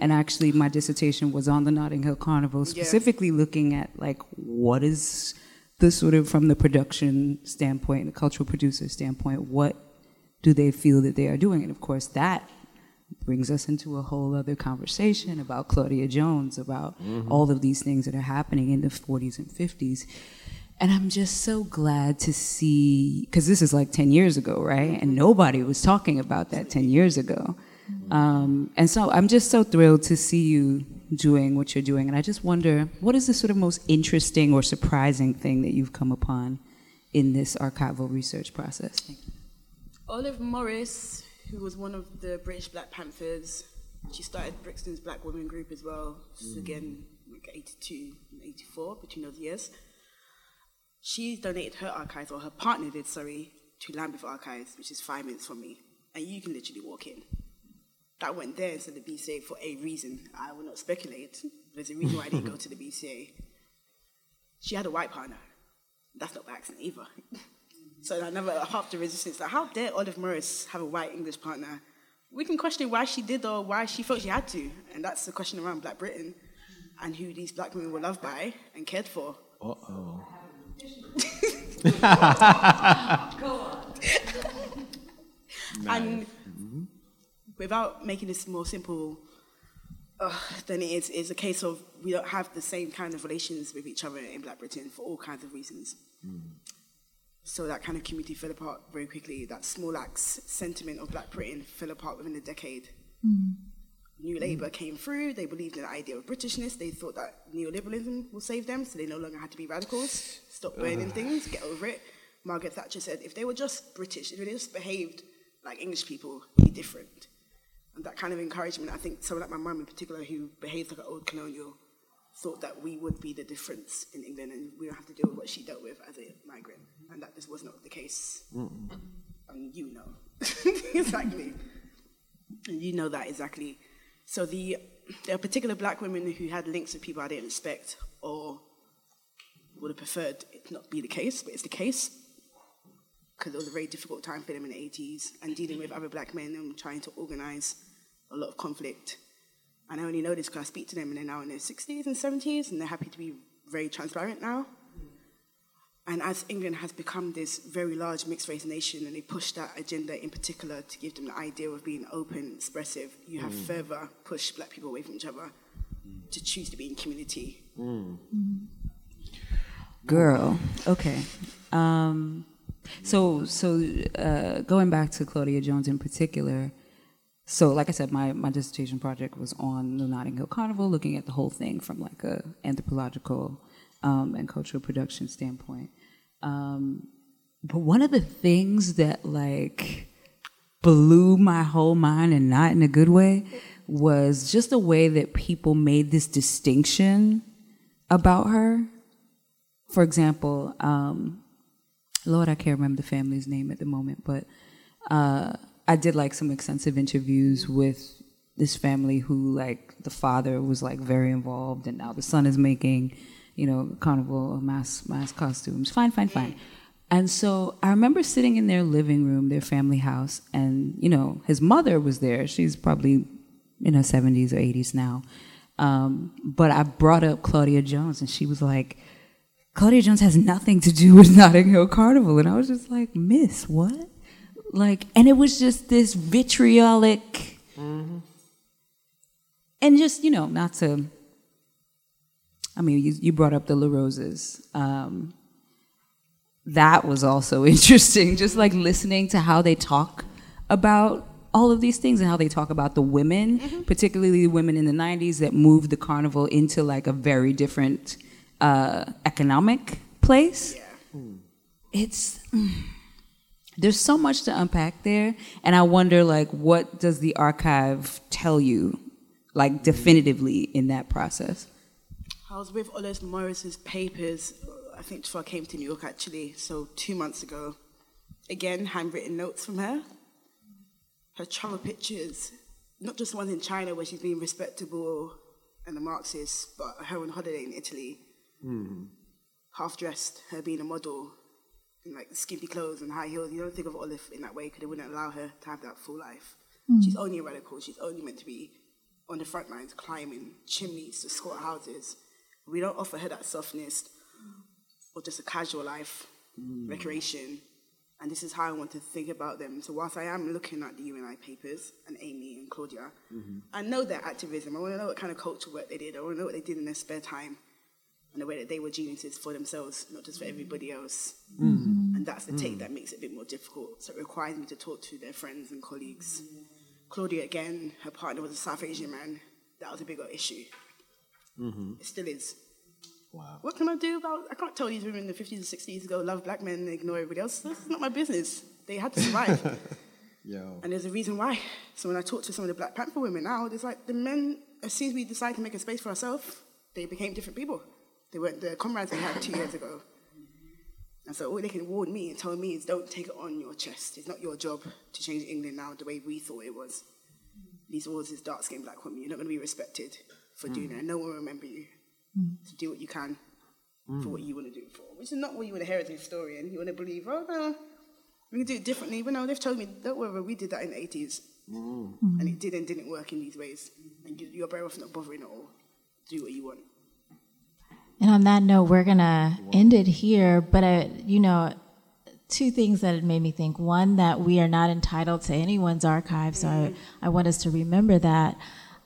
and actually, my dissertation was on the Notting Hill Carnival, specifically looking at like what is the sort of from the production standpoint, the cultural producer standpoint, what do they feel that they are doing? And of course, that brings us into a whole other conversation about Claudia Jones, about all of these things that are happening in the 40s and 50s. And I'm just so glad to see, because this is like 10 years ago, right? And nobody was talking about that 10 years ago. Um, and so I'm just so thrilled to see you doing what you're doing. And I just wonder, what is the sort of most interesting or surprising thing that you've come upon in this archival research process? Olive Morris, who was one of the British Black Panthers, she started Brixton's Black Women Group as well. Is again like 82 and 84, between those years. She donated her archives, or her partner did, sorry, to Lambeth Archives, which is five minutes from me. And you can literally walk in. That went there instead of the BCA for a reason. I will not speculate. There's a reason why I didn't go to the BCA. She had a white partner. That's not by accident either. So I never half the resistance. Like, how dare Olive Morris have a white English partner? We can question why she did or why she felt she had to, and that's the question around Black Britain and who these black women were loved by and cared for. Uh oh. And without making this more simple uh, than it is, it's a case of we don't have the same kind of relations with each other in Black Britain for all kinds of reasons. So that kind of community fell apart very quickly. That small axe sentiment of Black Britain fell apart within a decade. New mm. Labour came through. They believed in the idea of Britishness. They thought that neoliberalism will save them, so they no longer had to be radicals. Stop uh-huh. burning things, get over it. Margaret Thatcher said if they were just British, if they just behaved like English people, be different. And that kind of encouragement, I think someone like my mum in particular, who behaved like an old colonial, thought that we would be the difference in England and we don't have to deal with what she dealt with as a migrant. And that just was not the case. And you know. exactly. And you know that exactly. So the there are particular black women who had links with people I didn't expect or would have preferred it not be the case, but it's the case. Because it was a very difficult time for them in the 80s and dealing with other black men and trying to organize a lot of conflict. And I only know this because I speak to them and they're now in their 60s and 70s and they're happy to be very transparent now. And as England has become this very large mixed race nation and they push that agenda in particular to give them the idea of being open, expressive, you have further pushed black people away from each other to choose to be in community. Girl, okay. Um, so, so uh, going back to Claudia Jones in particular. So, like I said, my, my dissertation project was on the Notting Hill Carnival, looking at the whole thing from like a anthropological um, and cultural production standpoint. Um, but one of the things that like blew my whole mind, and not in a good way, was just the way that people made this distinction about her for example, um, Lord, I can't remember the family's name at the moment, but uh, I did like some extensive interviews with this family who, like, the father was like very involved, and now the son is making, you know, carnival mass mass costumes. Fine, fine, fine. And so I remember sitting in their living room, their family house, and you know, his mother was there. She's probably in her 70s or 80s now. Um, but I brought up Claudia Jones, and she was like, Claudia Jones has nothing to do with Notting Hill Carnival. And I was just like, Miss, what? Like, and it was just this vitriolic, and just, you know, not to, I mean, you, you brought up the La Roses. Um, that was also interesting, just like listening to how they talk about all of these things and how they talk about the women, particularly the women in the 90s that moved the carnival into like a very different uh, economic place. It's mm, there's so much to unpack there, and I wonder like what does the archive tell you, like definitively in that process. I was with Olive Morris's papers, uh, I think before I came to New York actually, so two months ago. Again, handwritten notes from her. Her travel pictures, not just ones in China where she's being respectable and a Marxist, but her on holiday in Italy, hmm. half dressed, her being a model, in like skimpy clothes and high heels. You don't think of Olive in that way because it wouldn't allow her to have that full life. Hmm. She's only a radical. She's only meant to be on the front lines, climbing chimneys to squat houses. We don't offer her that softness or just a casual life, mm. recreation. And this is how I want to think about them. So whilst I am looking at the UNI papers and Amy and Claudia, mm-hmm. I know their activism. I want to know what kind of cultural work they did. I want to know what they did in their spare time and the way that they were geniuses for themselves, not just for everybody else. Mm. And that's the take mm. that makes it a bit more difficult. So it requires me to talk to their friends and colleagues. Claudia, again, her partner was a South Asian man. That was a bigger issue. Mm-hmm. It still is. Wow. What can I do about? I can't tell these women in the 50s and 60s to go love black men and ignore everybody else. That's not my business. They had to survive. And there's a reason why. So when I talk to some of the Black Panther women now, it's like the men, as soon as we decided to make a space for ourselves, they became different people. They weren't the comrades we had two years ago. And so all they can warn me and tell me is don't take it on your chest. It's not your job to change England now the way we thought it was. These walls is dark skinned black women. You're not going to be respected for doing that. No one will remember you. Mm. To do what you can for what you want to do it for. Which is not what you want to hear as a historian. You want to believe, oh, no, we can do it differently. But no, they've told me, don't worry, we did that in the 80s. Mm. And it did and didn't work in these ways. And you- you're better off not bothering at all. Do what you want. And on that note, we're gonna end it here. But uh, you know, two things that it made me think. One, that we are not entitled to anyone's archive, so I, mm. I want us to remember that.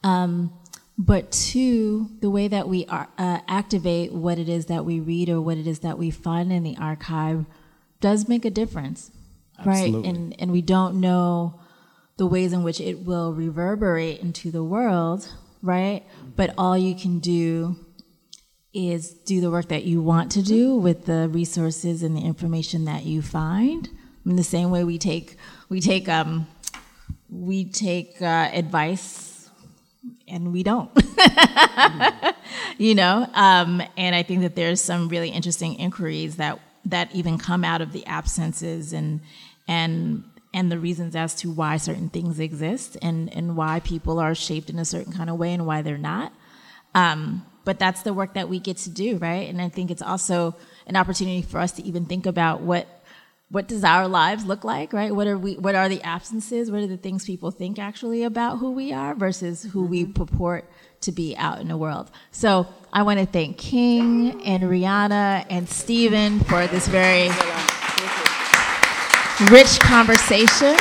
Um, but two, the way that we are, uh, activate what it is that we read or what it is that we find in the archive does make a difference, right? And and we don't know the ways in which it will reverberate into the world, right? But all you can do is do the work that you want to do with the resources and the information that you find. In the same way we take we take um, we take uh, advice and we don't. you know, um, and I think that there's some really interesting inquiries that that even come out of the absences and and and the reasons as to why certain things exist and and why people are shaped in a certain kind of way and why they're not. Um, but that's the work that we get to do, right? And I think it's also an opportunity for us to even think about what what does our lives look like, right? What are we what are the absences? What are the things people think actually about who we are versus who we mm-hmm. purport to be out in the world. So I want to thank King and Rianna and Steven for this very rich conversation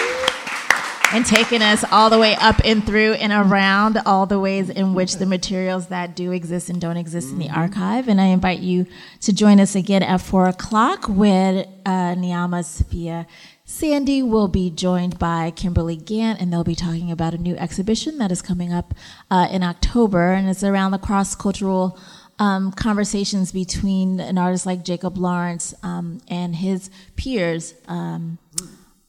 and taking us all the way up and through and around all the ways in which the materials that do exist and don't exist in the archive. And I invite you to join us again at four o'clock where uh, Niama Safia Sandy. Will be joined by Kimberli Gant, and they'll be talking about a new exhibition that is coming up uh, in October, and it's around the cross-cultural um, conversations between an artist like Jacob Lawrence um, and his peers um,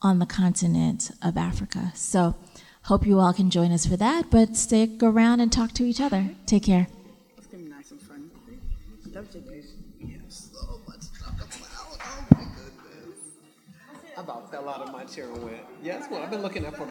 on the continent of Africa. So, hope you all can join us for that, but stick around and talk to each other. Take care. It's gonna be nice and fun. Love. So much to talk about. Oh my goodness. I about fell out of my chair and went, yes, well, I've been looking at for